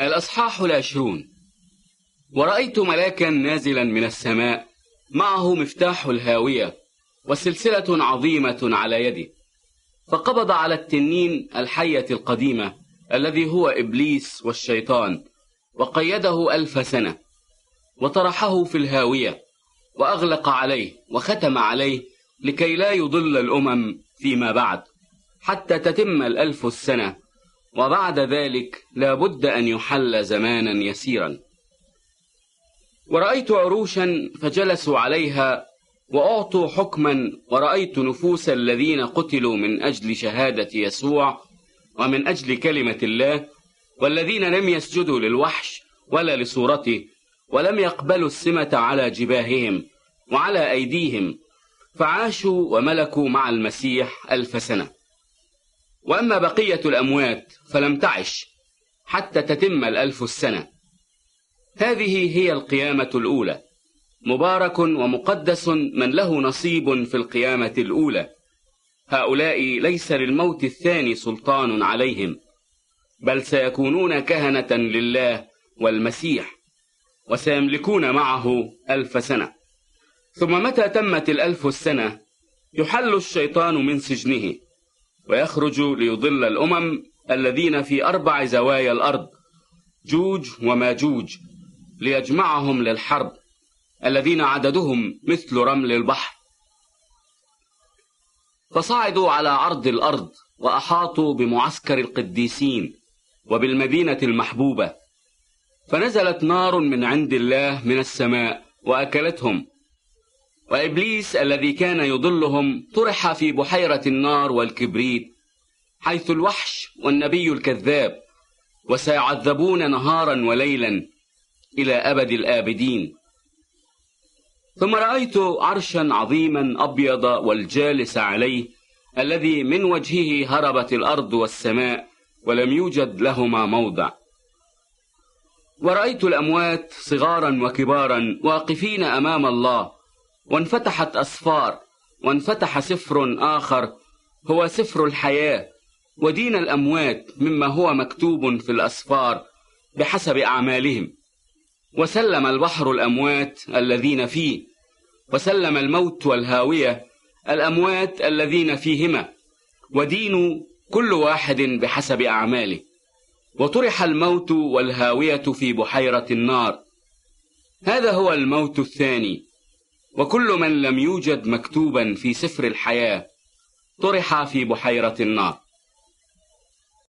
الأصحاح العشرون. ورأيت ملاكا نازلا من السماء معه مفتاح الهاوية وسلسلة عظيمة على يده. فقبض على التنين الحية القديمة الذي هو إبليس والشيطان وقيده ألف سنة. وطرحه في الهاوية وأغلق عليه وختم عليه لكي لا يضل الأمم فيما بعد حتى تتم الألف السنة. وبعد ذلك لا بد أن يحل زمانا يسيرا. ورأيت عروشا فجلسوا عليها وأعطوا حكما ورأيت نفوس الذين قتلوا من أجل شهادة يسوع ومن أجل كلمة الله والذين لم يسجدوا للوحش ولا لصورته ولم يقبلوا السمة على جباههم وعلى أيديهم فعاشوا وملكوا مع المسيح ألف سنة. وأما بقية الأموات فلم تعش حتى تتم الألف السنة. هذه هي القيامة الأولى. مبارك ومقدس من له نصيب في القيامة الأولى. هؤلاء ليس للموت الثاني سلطان عليهم بل سيكونون كهنة لله والمسيح وسيملكون معه ألف سنة. ثم متى تمت الألف السنة؟ يحل الشيطان من سجنه. ويخرج ليضل الأمم الذين في أربع زوايا الأرض جوج وماجوج ليجمعهم للحرب الذين عددهم مثل رمل البحر. فصعدوا على عرض الأرض وأحاطوا بمعسكر القديسين وبالمدينة المحبوبة فنزلت نار من عند الله من السماء وأكلتهم. وإبليس الذي كان يضلهم طرح في بحيرة النار والكبريت حيث الوحش والنبي الكذاب وسيعذبون نهارا وليلا إلى أبد الآبدين. ثم رأيت عرشا عظيما أبيض والجالس عليه الذي من وجهه هربت الأرض والسماء ولم يوجد لهما موضع. ورأيت الأموات صغارا وكبارا واقفين أمام الله وانفتحت أسفار وانفتح سفر آخر هو سفر الحياة ودين الأموات مما هو مكتوب في الأسفار بحسب أعمالهم. وسلم البحر الأموات الذين فيه وسلم الموت والهاوية الأموات الذين فيهما ودين كل واحد بحسب أعماله. وطرح الموت والهاوية في بحيرة النار. هذا هو الموت الثاني. وكل من لم يوجد مكتوبا في سفر الحياة طرح في بحيرة النار.